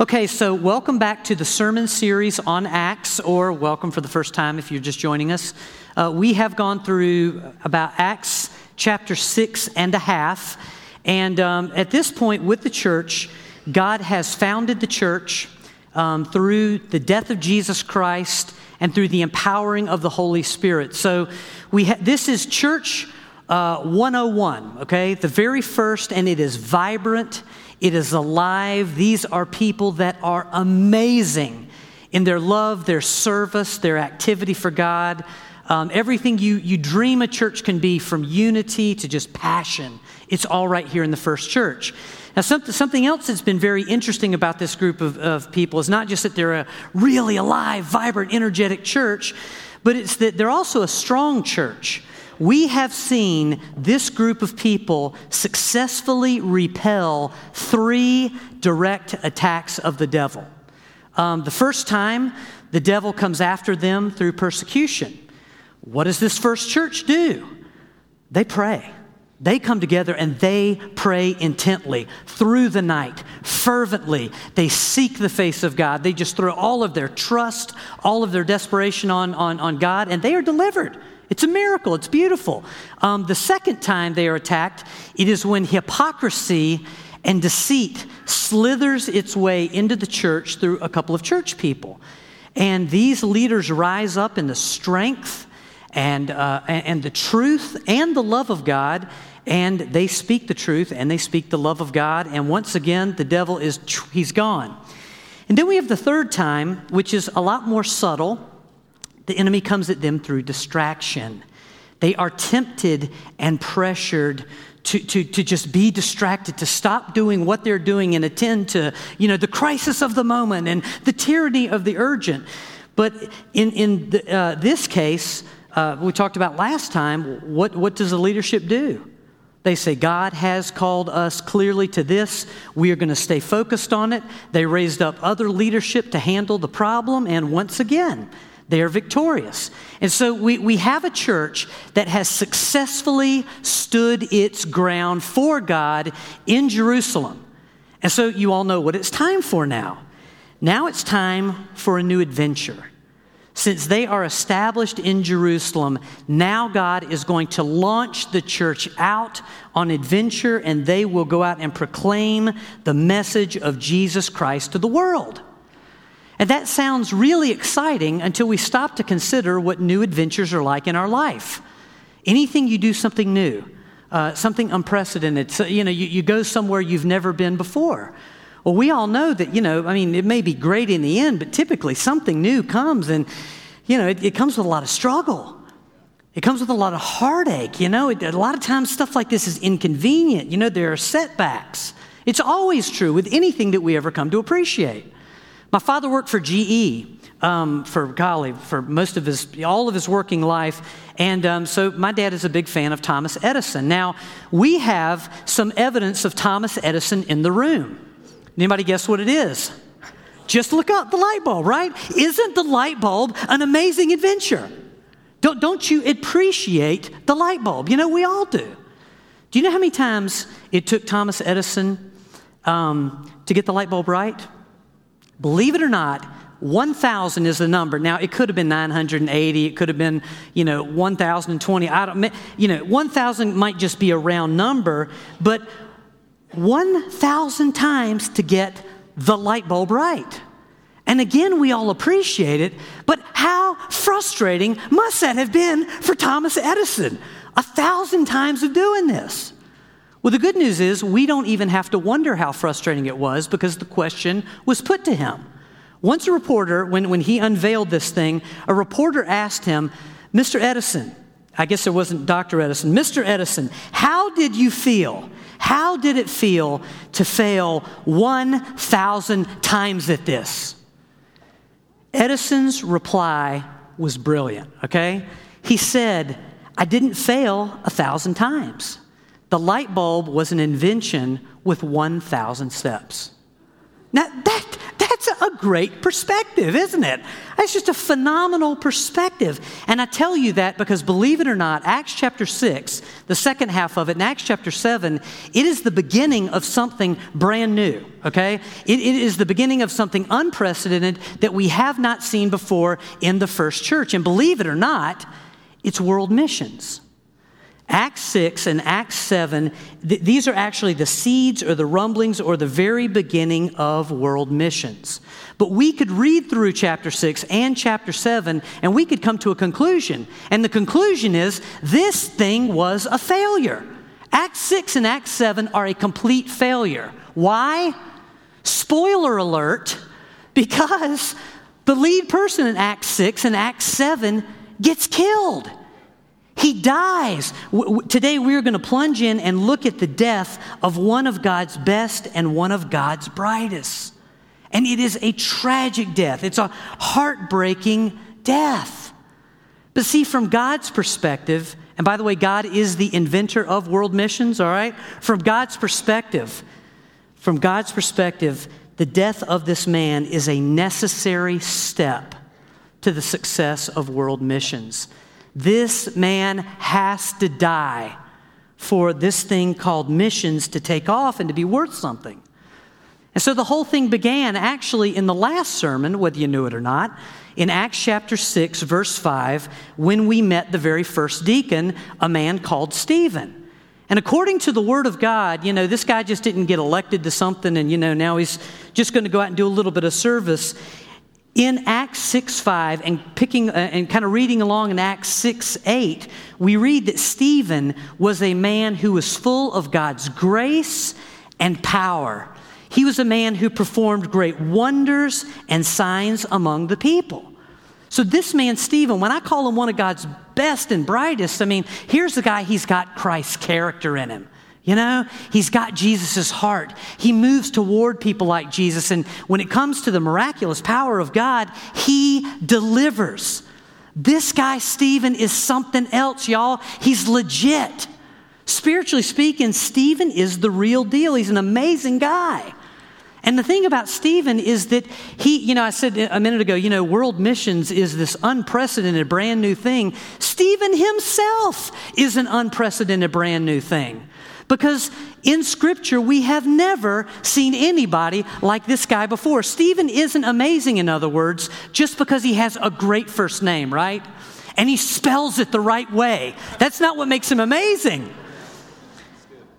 Okay, so welcome back to the sermon series on Acts, or welcome for the first time if you're just joining us. Uh, we have gone through about Acts chapter six and a half, and um, at this point with the church, God has founded the church um, through the death of Jesus Christ and through the empowering of the Holy Spirit. So we ha- this is church uh, 101, okay, the very first, and it is vibrant. It is alive. These are people that are amazing in their love, their service, their activity for God. Um, everything you, you dream a church can be, from unity to just passion, it's all right here in the first church. Now, something, something else that's been very interesting about this group of, of people is not just that they're a really alive, vibrant, energetic church, but it's that they're also a strong church we have seen this group of people successfully repel three direct attacks of the devil. Um, the first time, the devil comes after them through persecution. What does this first church do? They pray. They come together and they pray intently through the night, fervently. They seek the face of God. They just throw all of their trust, all of their desperation on, on, on God, and they are delivered. It's a miracle, it's beautiful. Um, the second time they are attacked, it is when hypocrisy and deceit slithers its way into the church through a couple of church people. And these leaders rise up in the strength and, uh, and the truth and the love of God, and they speak the truth and they speak the love of God. And once again, the devil is, he's gone. And then we have the third time, which is a lot more subtle the enemy comes at them through distraction. They are tempted and pressured to, to, to just be distracted, to stop doing what they're doing and attend to, you know, the crisis of the moment and the tyranny of the urgent. But in, in the, uh, this case, uh, we talked about last time, what, what does the leadership do? They say, God has called us clearly to this. We are going to stay focused on it. They raised up other leadership to handle the problem, and once again, they are victorious. And so we, we have a church that has successfully stood its ground for God in Jerusalem. And so you all know what it's time for now. Now it's time for a new adventure. Since they are established in Jerusalem, now God is going to launch the church out on adventure and they will go out and proclaim the message of Jesus Christ to the world. And that sounds really exciting until we stop to consider what new adventures are like in our life. Anything you do something new, uh, something unprecedented, so, you know, you, you go somewhere you've never been before. Well, we all know that, you know, I mean, it may be great in the end, but typically something new comes and, you know, it, it comes with a lot of struggle. It comes with a lot of heartache, you know. It, a lot of times stuff like this is inconvenient. You know, there are setbacks. It's always true with anything that we ever come to appreciate. My father worked for GE um, for golly for most of his all of his working life, and um, so my dad is a big fan of Thomas Edison. Now we have some evidence of Thomas Edison in the room. Anybody guess what it is? Just look up the light bulb, right? Isn't the light bulb an amazing adventure? Don't, don't you appreciate the light bulb? You know, we all do. Do you know how many times it took Thomas Edison um, to get the light bulb right? Believe it or not, 1,000 is the number. Now, it could have been 980. It could have been, you know, 1,020. I don't, you know, 1,000 might just be a round number, but 1,000 times to get the light bulb right. And again, we all appreciate it, but how frustrating must that have been for Thomas Edison? A thousand times of doing this. Well, the good news is we don't even have to wonder how frustrating it was because the question was put to him. Once a reporter, when, when he unveiled this thing, a reporter asked him, Mr. Edison, I guess it wasn't Dr. Edison, Mr. Edison, how did you feel? How did it feel to fail 1,000 times at this? Edison's reply was brilliant, okay? He said, I didn't fail a thousand times. The light bulb was an invention with 1,000 steps. Now, that, that That's a great perspective, isn't it? That's just a phenomenal perspective. And I tell you that because, believe it or not, Acts chapter 6, the second half of it, and Acts chapter 7, it is the beginning of something brand new, okay? It, it is the beginning of something unprecedented that we have not seen before in the first church. And believe it or not, it's world missions. Acts 6 and Acts 7, th- these are actually the seeds or the rumblings or the very beginning of world missions. But we could read through chapter 6 and chapter 7 and we could come to a conclusion. And the conclusion is this thing was a failure. Acts 6 and Acts 7 are a complete failure. Why? Spoiler alert, because the lead person in Acts 6 and Acts 7 gets killed. He dies. Today, we're going to plunge in and look at the death of one of God's best and one of God's brightest. And it is a tragic death, it's a heartbreaking death. But see, from God's perspective, and by the way, God is the inventor of world missions, all right? From God's perspective, from God's perspective, the death of this man is a necessary step to the success of world missions. This man has to die for this thing called missions to take off and to be worth something. And so the whole thing began actually in the last sermon, whether you knew it or not, in Acts chapter 6, verse 5, when we met the very first deacon, a man called Stephen. And according to the word of God, you know, this guy just didn't get elected to something and, you know, now he's just going to go out and do a little bit of service in Acts 6 5 and picking uh, and kind of reading along in Acts 6 8, we read that Stephen was a man who was full of God's grace and power. He was a man who performed great wonders and signs among the people. So, this man, Stephen, when I call him one of God's best and brightest, I mean, here's the guy, he's got Christ's character in him. You know, he's got Jesus' heart. He moves toward people like Jesus. And when it comes to the miraculous power of God, he delivers. This guy, Stephen, is something else, y'all. He's legit. Spiritually speaking, Stephen is the real deal. He's an amazing guy. And the thing about Stephen is that he, you know, I said a minute ago, you know, world missions is this unprecedented brand new thing. Stephen himself is an unprecedented brand new thing. Because in Scripture, we have never seen anybody like this guy before. Stephen isn't amazing, in other words, just because he has a great first name, right? And he spells it the right way. That's not what makes him amazing.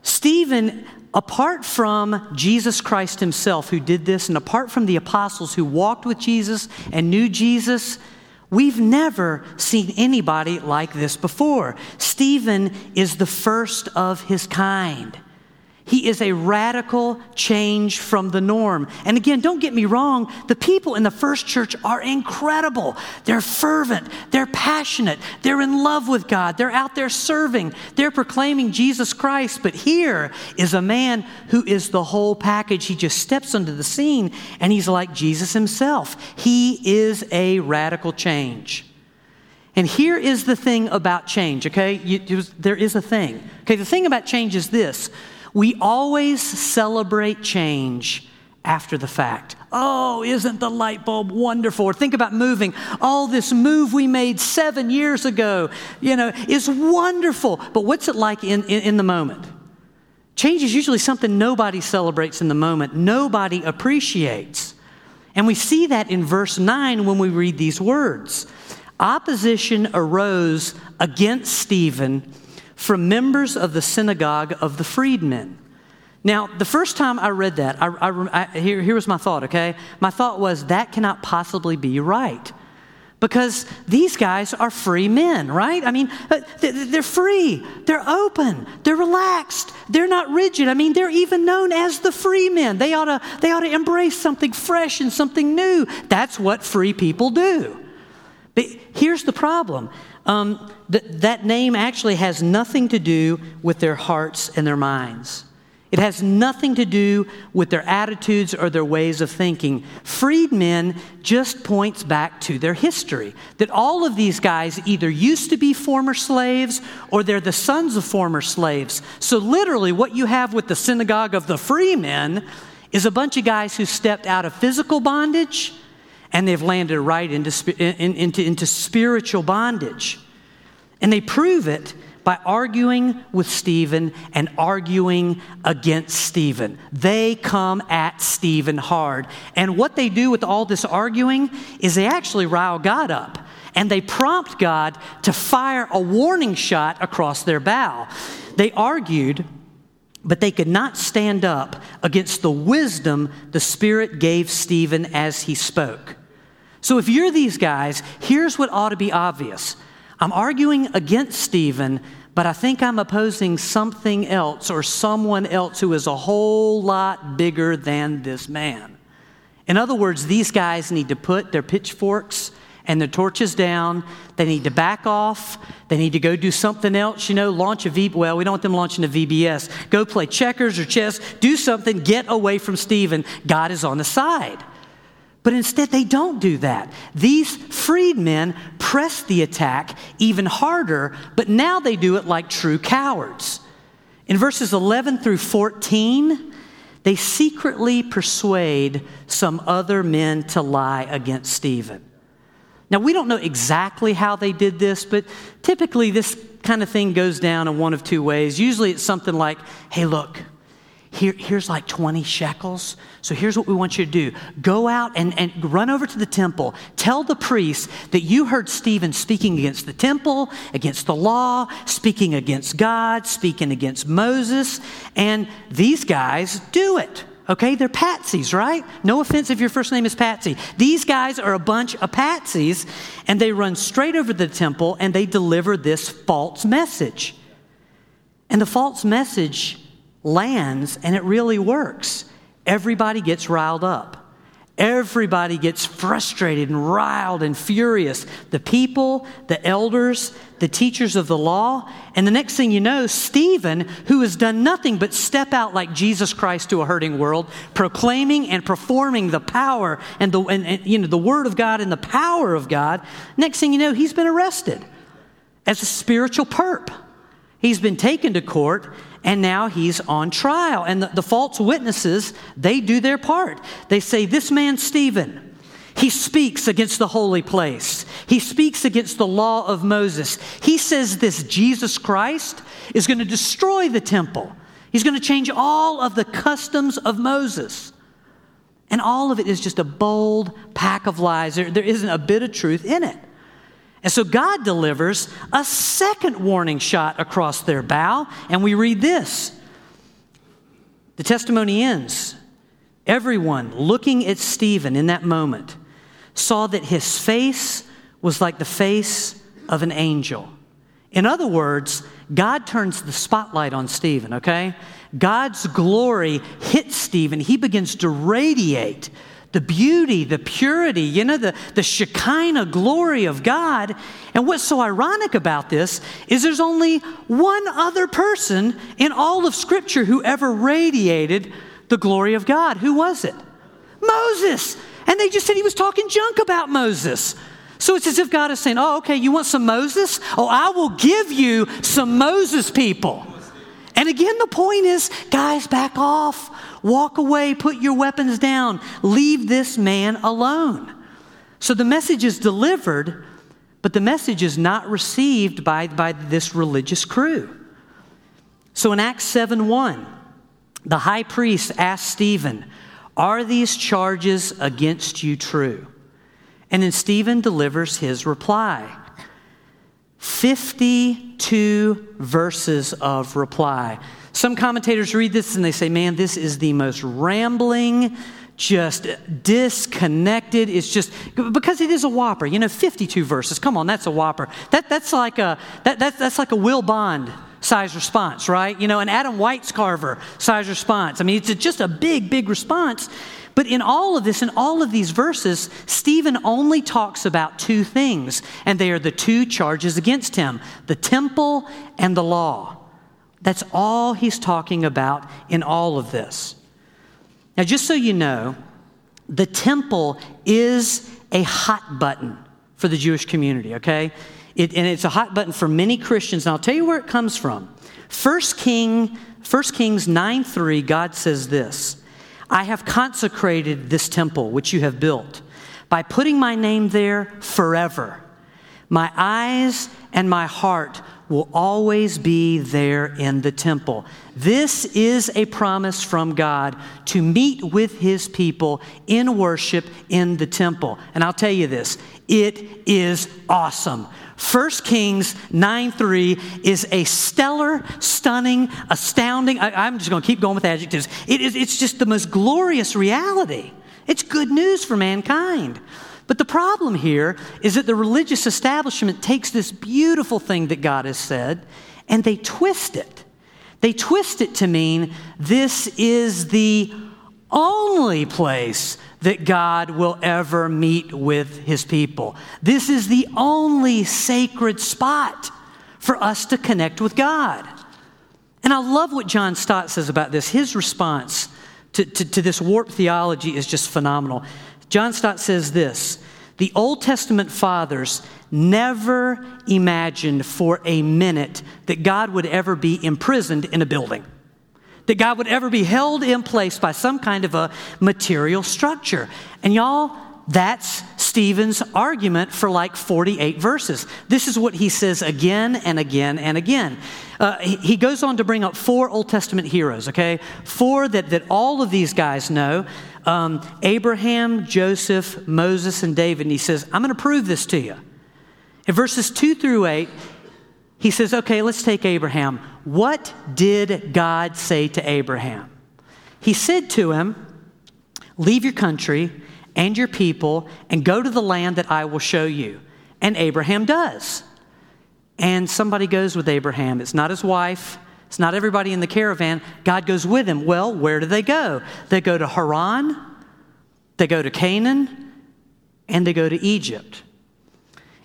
Stephen, apart from Jesus Christ himself who did this, and apart from the apostles who walked with Jesus and knew Jesus, We've never seen anybody like this before. Stephen is the first of his kind. He is a radical change from the norm. And again, don't get me wrong, the people in the first church are incredible. They're fervent, they're passionate, they're in love with God, they're out there serving, they're proclaiming Jesus Christ. But here is a man who is the whole package. He just steps onto the scene and he's like Jesus himself. He is a radical change. And here is the thing about change, okay? You, there is a thing. Okay, the thing about change is this we always celebrate change after the fact. Oh, isn't the light bulb wonderful? Think about moving. All this move we made seven years ago, you know, is wonderful. But what's it like in, in, in the moment? Change is usually something nobody celebrates in the moment, nobody appreciates. And we see that in verse 9 when we read these words. Opposition arose against Stephen from members of the synagogue of the freedmen. Now, the first time I read that, I, I, I, here, here was my thought, okay? My thought was that cannot possibly be right because these guys are free men, right? I mean, uh, they're free, they're open, they're relaxed, they're not rigid. I mean, they're even known as the free men. They ought to, they ought to embrace something fresh and something new. That's what free people do. But here's the problem um, th- that name actually has nothing to do with their hearts and their minds. It has nothing to do with their attitudes or their ways of thinking. Freedmen just points back to their history. That all of these guys either used to be former slaves or they're the sons of former slaves. So, literally, what you have with the synagogue of the free men is a bunch of guys who stepped out of physical bondage and they've landed right into, into, into spiritual bondage. And they prove it by arguing with Stephen and arguing against Stephen. They come at Stephen hard. And what they do with all this arguing is they actually rile God up and they prompt God to fire a warning shot across their bow. They argued, but they could not stand up against the wisdom the Spirit gave Stephen as he spoke. So if you're these guys, here's what ought to be obvious I'm arguing against Stephen, but I think I'm opposing something else or someone else who is a whole lot bigger than this man. In other words, these guys need to put their pitchforks and the torches down. They need to back off. They need to go do something else, you know, launch a V. Well, we don't want them launching a VBS. Go play checkers or chess, do something, get away from Stephen. God is on the side. But instead, they don't do that. These freedmen press the attack even harder, but now they do it like true cowards. In verses 11 through 14, they secretly persuade some other men to lie against Stephen. Now, we don't know exactly how they did this, but typically this kind of thing goes down in one of two ways. Usually it's something like, hey, look, here, here's like 20 shekels. So here's what we want you to do go out and, and run over to the temple. Tell the priest that you heard Stephen speaking against the temple, against the law, speaking against God, speaking against Moses. And these guys do it. Okay, they're patsies, right? No offense if your first name is Patsy. These guys are a bunch of patsies, and they run straight over the temple and they deliver this false message. And the false message lands and it really works. Everybody gets riled up. Everybody gets frustrated and riled and furious. The people, the elders, the teachers of the law. And the next thing you know, Stephen, who has done nothing but step out like Jesus Christ to a hurting world, proclaiming and performing the power and the, and, and, you know, the word of God and the power of God. Next thing you know, he's been arrested as a spiritual perp. He's been taken to court and now he's on trial. And the, the, false witnesses, they do their part. They say, This man, Stephen, he speaks against the holy place, he speaks against the law of Moses. He says this Jesus Christ is going to destroy the temple, he's going to change all of the customs of Moses. And all of it is just a bold pack of lies. There, there isn't a bit of truth in it. And so God delivers a second warning shot across their bow, and we read this. The testimony ends. Everyone looking at Stephen in that moment saw that his face was like the face of an angel. In other words, God turns the spotlight on Stephen, okay? God's glory hits Stephen. He begins to radiate the beauty, the purity, you know, the, the Shekinah glory of God. And what's so ironic about this is there's only one other person in all of Scripture who ever radiated the glory of God. Who was it? Moses. And they just said he was talking junk about Moses. So it's as if God is saying, Oh, okay, you want some Moses? Oh, I will give you some Moses people. And again, the point is, guys, back off. Walk away, put your weapons down, leave this man alone. So the message is delivered, but the message is not received by, by this religious crew. So in Acts 7 1, the high priest asked Stephen, Are these charges against you true? And then Stephen delivers his reply 52 verses of reply. Some commentators read this and they say, man, this is the most rambling, just disconnected. It's just because it is a whopper. You know, 52 verses. Come on, that's a whopper. That, that's, like a, that, that, that's like a Will Bond size response, right? You know, an Adam Weitzcarver size response. I mean, it's just a big, big response. But in all of this, in all of these verses, Stephen only talks about two things, and they are the two charges against him the temple and the law. That's all he's talking about in all of this. Now, just so you know, the temple is a hot button for the Jewish community, okay? It, and it's a hot button for many Christians. And I'll tell you where it comes from. First King, 1 Kings 9 3, God says this I have consecrated this temple which you have built by putting my name there forever. My eyes and my heart will always be there in the temple. This is a promise from God to meet with his people in worship in the temple. And I'll tell you this it is awesome. 1 Kings 9 3 is a stellar, stunning, astounding. I, am just going to keep going with adjectives. It is, it's just the most glorious reality. It's good news for mankind. But the problem here is that the religious establishment takes this beautiful thing that God has said and they twist it. They twist it to mean this is the only place that God will ever meet with his people. This is the only sacred spot for us to connect with God. And I love what John Stott says about this. His response to, to, to this warped theology is just phenomenal. John Stott says this The Old Testament fathers never imagined for a minute that God would ever be imprisoned in a building that God would ever be held in place by some kind of a material structure. And y'all, that's Stephen's argument for like 48 verses. This is what he says again and again and again. Uh, he, goes on to bring up four Old Testament heroes, okay? Four that, that all of these guys know um, Abraham, Joseph, Moses, and David. And he says, I'm going to prove this to you. In verses 2 through 8, he says, okay, let's take Abraham. What did God say to Abraham? He said to him, Leave your country and your people and go to the land that I will show you. And Abraham does. And somebody goes with Abraham. It's not his wife, it's not everybody in the caravan. God goes with him. Well, where do they go? They go to Haran, they go to Canaan, and they go to Egypt.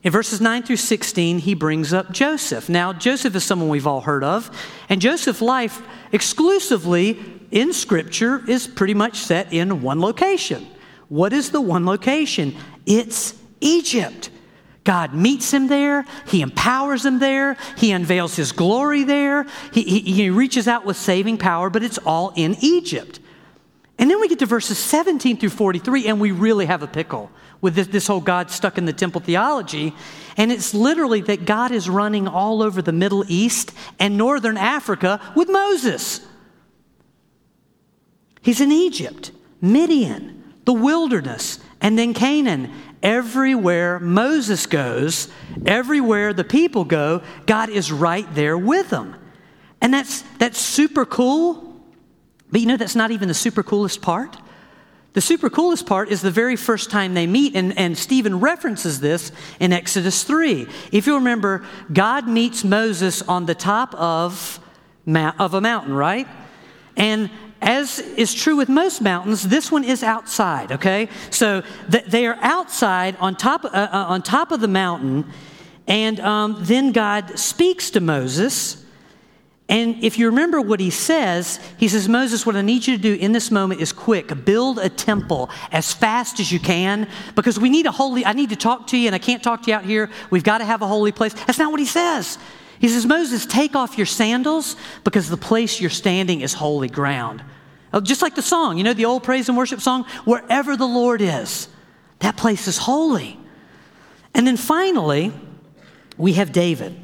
In verses 9 through 16, he brings up Joseph. Now, Joseph is someone we've all heard of, and Joseph's life exclusively in Scripture is pretty much set in one location. What is the one location? It's Egypt. God meets him there. He empowers him there. He unveils his glory there. He, he, he, reaches out with saving power, but it's all in Egypt. And then we get to verses 17 through 43, and we really have a pickle with this, this whole God stuck in the temple theology. And it's literally that God is running all over the Middle East and Northern Africa with Moses. He's in Egypt, Midian, the wilderness, and then Canaan. Everywhere Moses goes, everywhere the people go, God is right there with them. And that's, that's super cool. But you know, that's not even the super coolest part. The super coolest part is the very first time they meet, and, and Stephen references this in Exodus 3. If you remember, God meets Moses on the top of, of a mountain, right? And as is true with most mountains, this one is outside, okay? So th- they are outside on top, uh, uh, on top of the mountain, and um, then God speaks to Moses and if you remember what he says, he says, Moses, what I need you to do in this moment is quick. Build a temple as fast as you can because we need a holy, I need to talk to you and I can't talk to you out here. We've got to have a holy place. That's not what he says. He says, Moses, take off your sandals because the place you're standing is holy ground. Oh, just like the song, you know, the old praise and worship song, wherever the Lord is, that place is holy. And then finally, we have David.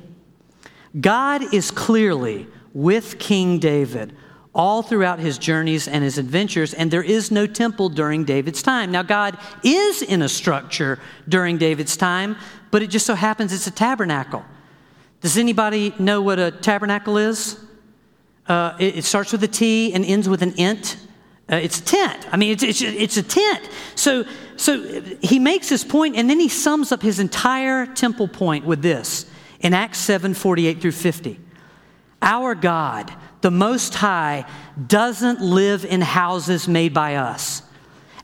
God is clearly with King David all throughout his journeys and his adventures, and there is no temple during David's time. Now, God is in a structure during David's time, but it just so happens it's a tabernacle. Does anybody know what a tabernacle is? Uh, it, it, starts with a T and ends with an int. Uh, it's a tent. I mean, it's, it's, it's a tent. So, so he makes this point, and then he sums up his entire temple point with this in Acts 7 48 through 50. Our God, the Most High, doesn't live in houses made by us.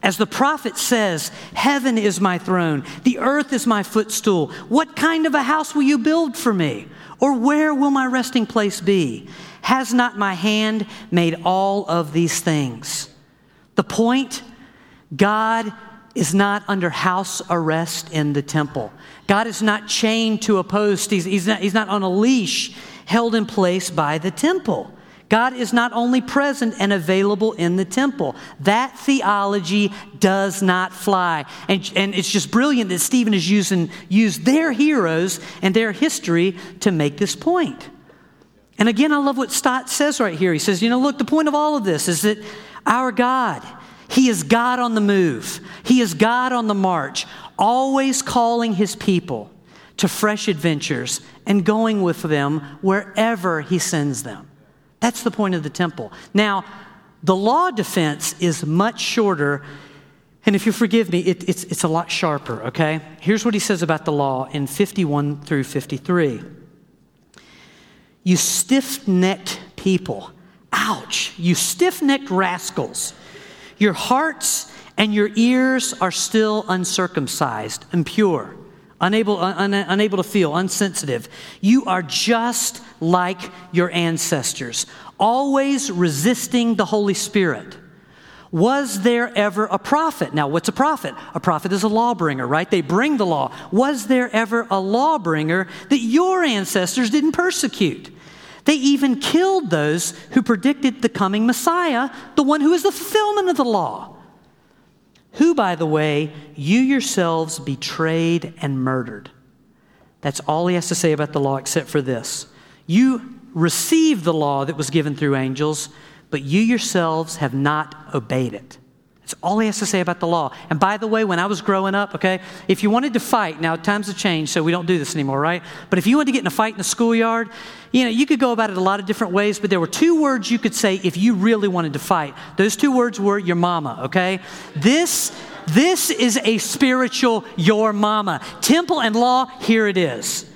As the prophet says, Heaven is my throne, the earth is my footstool. What kind of a house will you build for me? Or where will my resting place be? Has not my hand made all of these things? The point God is not under house arrest in the temple. God is not chained to a post, he's, he's, not, he's not on a leash held in place by the temple. God is not only present and available in the temple. That theology does not fly. And, and it's just brilliant that Stephen is using used their heroes and their history to make this point. And again, I love what Stott says right here. He says, you know, look, the point of all of this is that our God, He is God on the move, He is God on the march, always calling His people to fresh adventures and going with them wherever He sends them. That's the point of the temple. Now, the law defense is much shorter, and if you forgive me, it, it's, it's a lot sharper, okay? Here's what he says about the law in 51 through 53. You stiff necked people, ouch, you stiff necked rascals, your hearts and your ears are still uncircumcised, impure unable, un, unable to feel, unsensitive. You are just like your ancestors, always resisting the Holy Spirit. Was there ever a prophet? Now, what's a prophet? A prophet is a lawbringer, right? They bring the law. Was there ever a lawbringer that your ancestors didn't persecute? They even killed those who predicted the coming Messiah, the one who is the fulfillment of the law who, by the way, you yourselves betrayed and murdered. That's all he has to say about the law, except for this. You received the law that was given through angels, but you yourselves have not obeyed it. That's all he has to say about the law. And by the way, when I was growing up, okay, if you wanted to fight, now times have changed, so we don't do this anymore, right? But if you wanted to get in a fight in the schoolyard, you know, you could go about it a lot of different ways, but there were two words you could say if you really wanted to fight. Those two words were your mama, okay? This this is a spiritual your mama. Temple and law, here it is.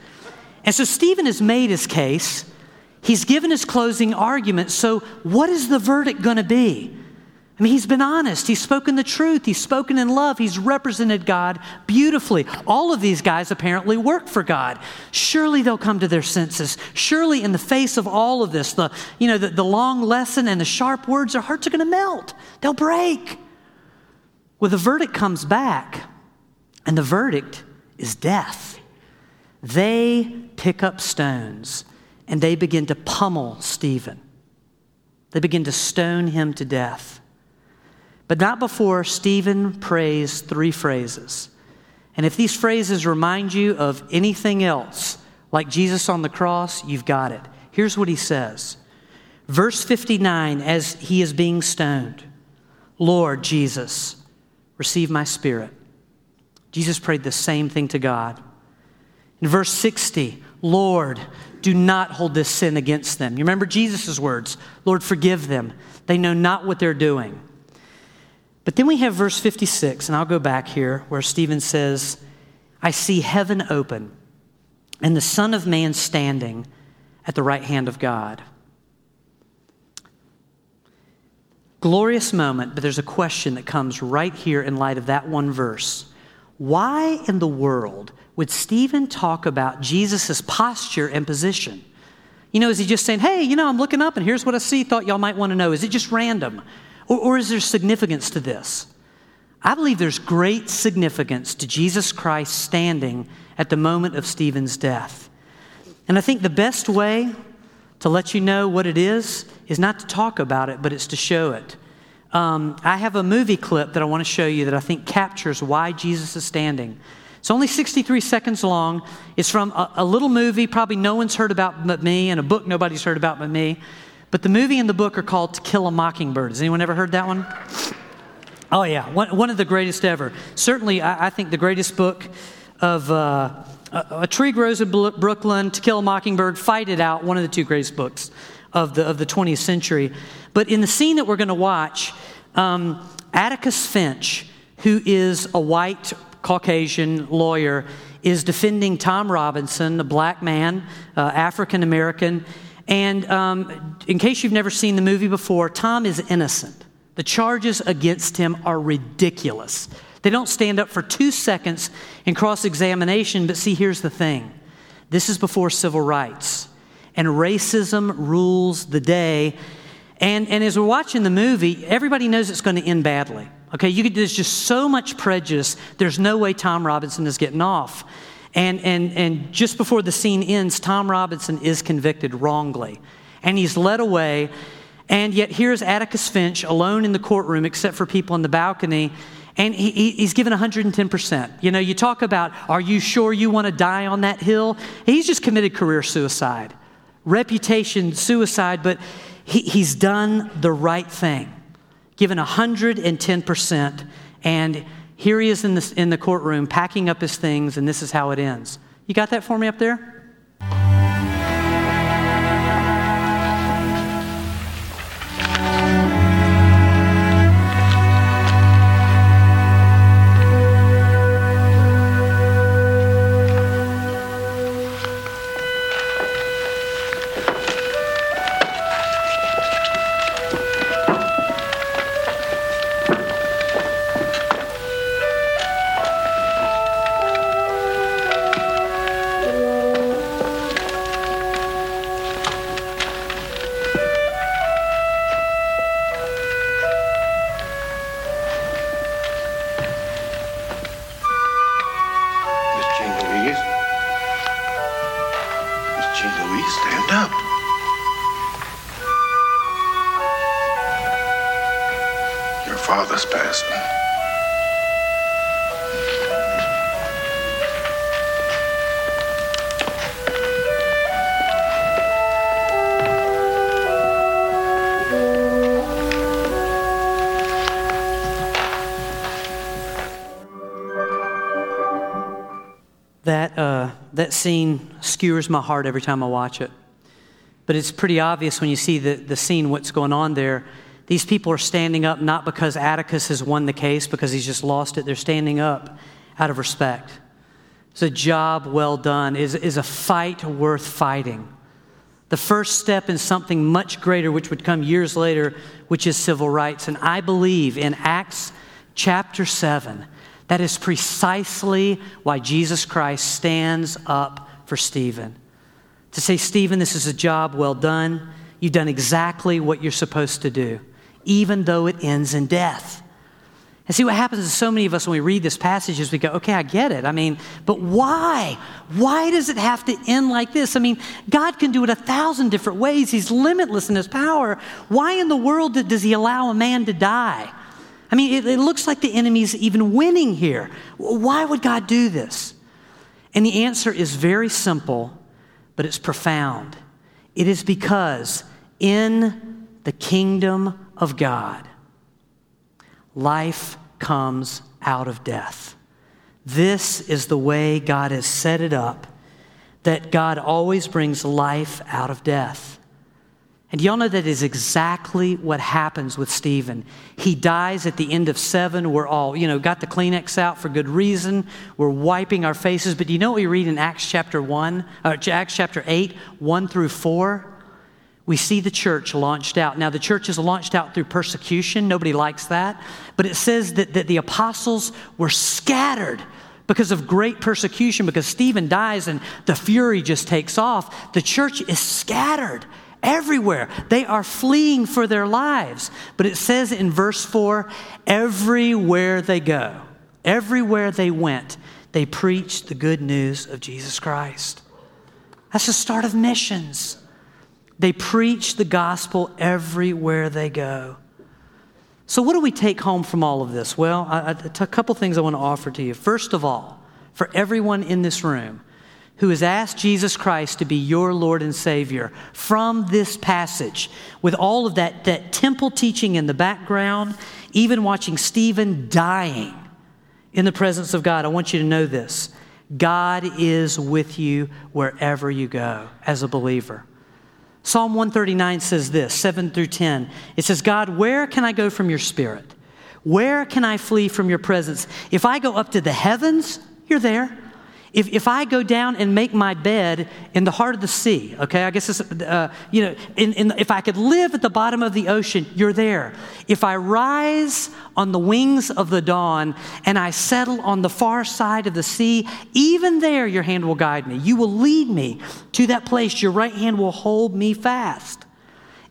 And so Stephen has made his case. He's given his closing argument. So, what is the verdict going to be? I mean, he's been honest. He's spoken the truth. He's spoken in love. He's represented God beautifully. All of these guys apparently work for God. Surely they'll come to their senses. Surely, in the face of all of this, the, you know, the, the long lesson and the sharp words, their hearts are going to melt. They'll break. Well, the verdict comes back, and the verdict is death. They pick up stones and they begin to pummel Stephen. They begin to stone him to death but not before Stephen prays three phrases. And if these phrases remind you of anything else, like Jesus on the cross, you've got it. Here's what he says Verse 59 as he is being stoned Lord Jesus, receive my spirit. Jesus prayed the same thing to God. In verse 60, Lord, do not hold this sin against them. You remember Jesus' words Lord, forgive them. They know not what they're doing. But then we have verse 56, and I'll go back here, where Stephen says, I see heaven open and the Son of Man standing at the right hand of God. Glorious moment, but there's a question that comes right here in light of that one verse. Why in the world would Stephen talk about Jesus' posture and position? You know, is he just saying, hey, you know, I'm looking up and here's what I see, thought y'all might want to know? Is it just random? Or, or is there significance to this? I believe there's great significance to Jesus Christ standing at the moment of Stephen's death. And I think the best way to let you know what it is is not to talk about it, but it's to show it. Um, I have a movie clip that I want to show you that I think captures why Jesus is standing. It's only 63 seconds long. It's from a, a little movie probably no one's heard about but me, and a book nobody's heard about but me. But the movie and the book are called To Kill a Mockingbird. Has anyone ever heard that one? Oh, yeah, one, one of the greatest ever. Certainly, I, I think the greatest book of uh, a, a, Tree Grows in Brooklyn, To Kill a Mockingbird, Fight It Out, one of the two greatest books of the, of the 20th century. But in the scene that we're going to watch, um, Atticus Finch, who is a white Caucasian lawyer, is defending Tom Robinson, a black man, uh, African American and um, in case you've never seen the movie before, Tom is innocent. The charges against him are ridiculous. They don't stand up for two seconds in cross examination, but see, here's the thing this is before civil rights, and racism rules the day. And, and as we're watching the movie, everybody knows it's going to end badly. Okay, you could, there's just so much prejudice, there's no way Tom Robinson is getting off. And, and, and just before the scene ends, Tom Robinson is convicted wrongly. and he's led away. And yet, here's Atticus Finch alone in the courtroom, except for people on the balcony, and he, he's given 110%. You know, you talk about, are you sure you want to die on that hill? He's just committed career suicide, reputation suicide, but he, he's done the right thing, given 110%. And here he is in, the in the courtroom packing up his things, and this is how it ends. You got that for me up there? That scene skewers my heart every time I watch it. But it's pretty obvious when you see the, the scene, what's going on there. These people are standing up not because Atticus has won the case, because he's just lost it. They're standing up out of respect. It's a job well done, is, is a fight worth fighting. The first step in something much greater, which would come years later, which is civil rights. And I believe in Acts chapter 7, that is precisely why Jesus Christ stands up for Stephen. To say, Stephen, this is a job well done. You've done exactly what you're supposed to do, even though it ends in death. And see what happens to so many of us when we read this passage is we go, okay, I get it. I mean, but why? Why does it have to end like this? I mean, God can do it a thousand different ways. He's limitless in his power. Why in the world does he allow a man to die? I mean, it, it looks like the enemy's even winning here. Why would God do this? And the answer is very simple, but it's profound. It is because in the kingdom of God, life comes out of death. This is the way God has set it up that God always brings life out of death. And y'all know that is exactly what happens with Stephen. He dies at the end of seven. We're all, you know, got the Kleenex out for good reason. We're wiping our faces. But do you know what we read in Acts chapter 1, uh, Acts chapter 8, 1 through 4? We see the church launched out. Now, the church is launched out through persecution. Nobody likes that. But it says that, that the apostles were scattered because of great persecution, because Stephen dies and the fury just takes off. The church is scattered everywhere. They are fleeing for their lives. But it says in verse 4 everywhere they go, everywhere they went, they preached the good news of Jesus Christ. That's the start of missions. They preach the gospel everywhere they go. So, what do we take home from all of this? Well, a couple things I want to offer to you. First of all, for everyone in this room, who has asked Jesus Christ to be your Lord and Savior from this passage, with all of that, that temple teaching in the background, even watching Stephen dying in the presence of God, I want you to know this God is with you wherever you go as a believer. Psalm 139 says this, 7 through 10. It says, God, where can I go from your spirit? Where can I flee from your presence? If I go up to the heavens, you're there. If, if I go down and make my bed in the heart of the sea, okay, I guess uh, you know, in, in, if I could live at the bottom of the ocean, you're there. If I rise on the wings of the dawn and I settle on the far side of the sea, even there your hand will guide me. You will lead me to that place. Your right hand will hold me fast.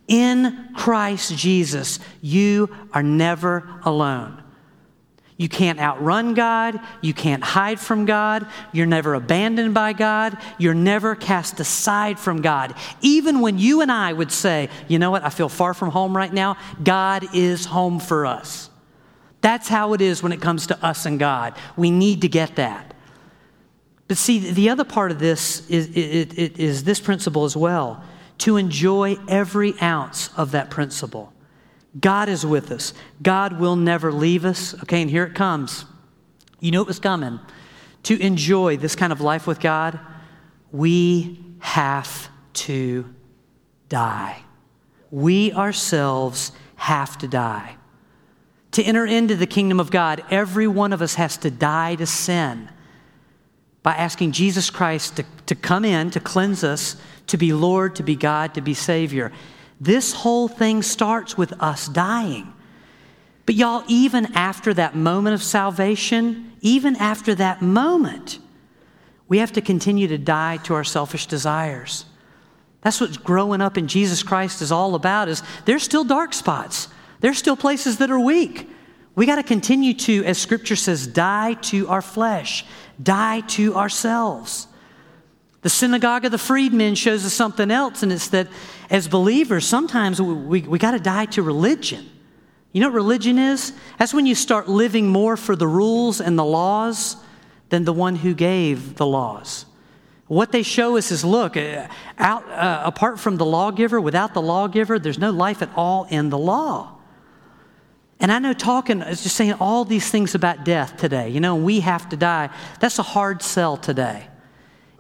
In Christ Jesus, you are never alone. You can't outrun God. You can't hide from God. You're never abandoned by God. You're never cast aside from God. Even when you and I would say, you know what, I feel far from home right now, God is home for us. That's how it is when it comes to us and God. We need to get that. But see, the other part of this is, is, is this principle as well to enjoy every ounce of that principle. God is with us. God will never leave us. Okay, and here it comes. You know it was coming. To enjoy this kind of life with God, we have to die. We ourselves have to die. To enter into the kingdom of God, every one of us has to die to sin by asking Jesus Christ to, to come in, to cleanse us, to be Lord, to be God, to be Savior. This whole thing starts with us dying. But y'all, even after that moment of salvation, even after that moment, we have to continue to die to our selfish desires. That's what growing up in Jesus Christ is all about is there's still dark spots. There's still places that are weak. We got to continue to, as scripture says, die to our flesh, die to ourselves. The synagogue of the freedmen shows us something else, and it's that as believers, sometimes we, we, we got to die to religion. You know what religion is? That's when you start living more for the rules and the laws than the one who gave the laws. What they show us is look, uh, out, uh, apart from the lawgiver, without the lawgiver, there's no life at all in the law. And I know talking is just saying all these things about death today. You know, we have to die. That's a hard sell today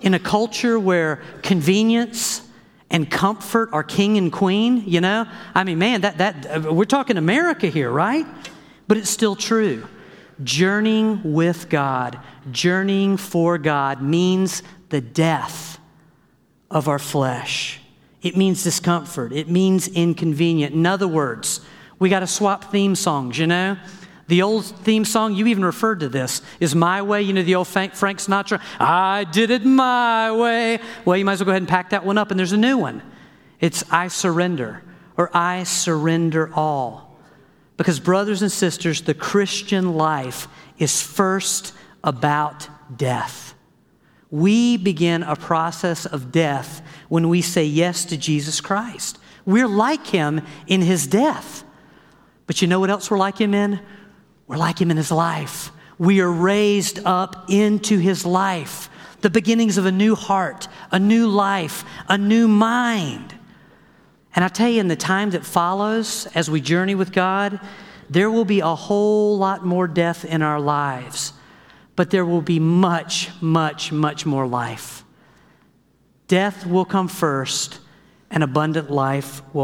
in a culture where convenience and comfort are king and queen, you know? I mean, man, that, that, uh, we're talking America here, right? But it's still true. Journeying with God, journeying for God means the death of our flesh. It means discomfort. It means inconvenient. In other words, we got to swap theme songs, you know? The old theme song, you even referred to this, is My Way. You know the old Frank Sinatra? I did it my way. Well, you might as well go ahead and pack that one up, and there's a new one. It's I surrender, or I surrender all. Because, brothers and sisters, the Christian life is first about death. We begin a process of death when we say yes to Jesus Christ. We're like him in his death. But you know what else we're like him in? We're like him in his life. We are raised up into his life, the beginnings of a new heart, a new life, a new mind. And I tell you, in the time that follows, as we journey with God, there will be a whole lot more death in our lives, but there will be much, much, much more life. Death will come first, and abundant life will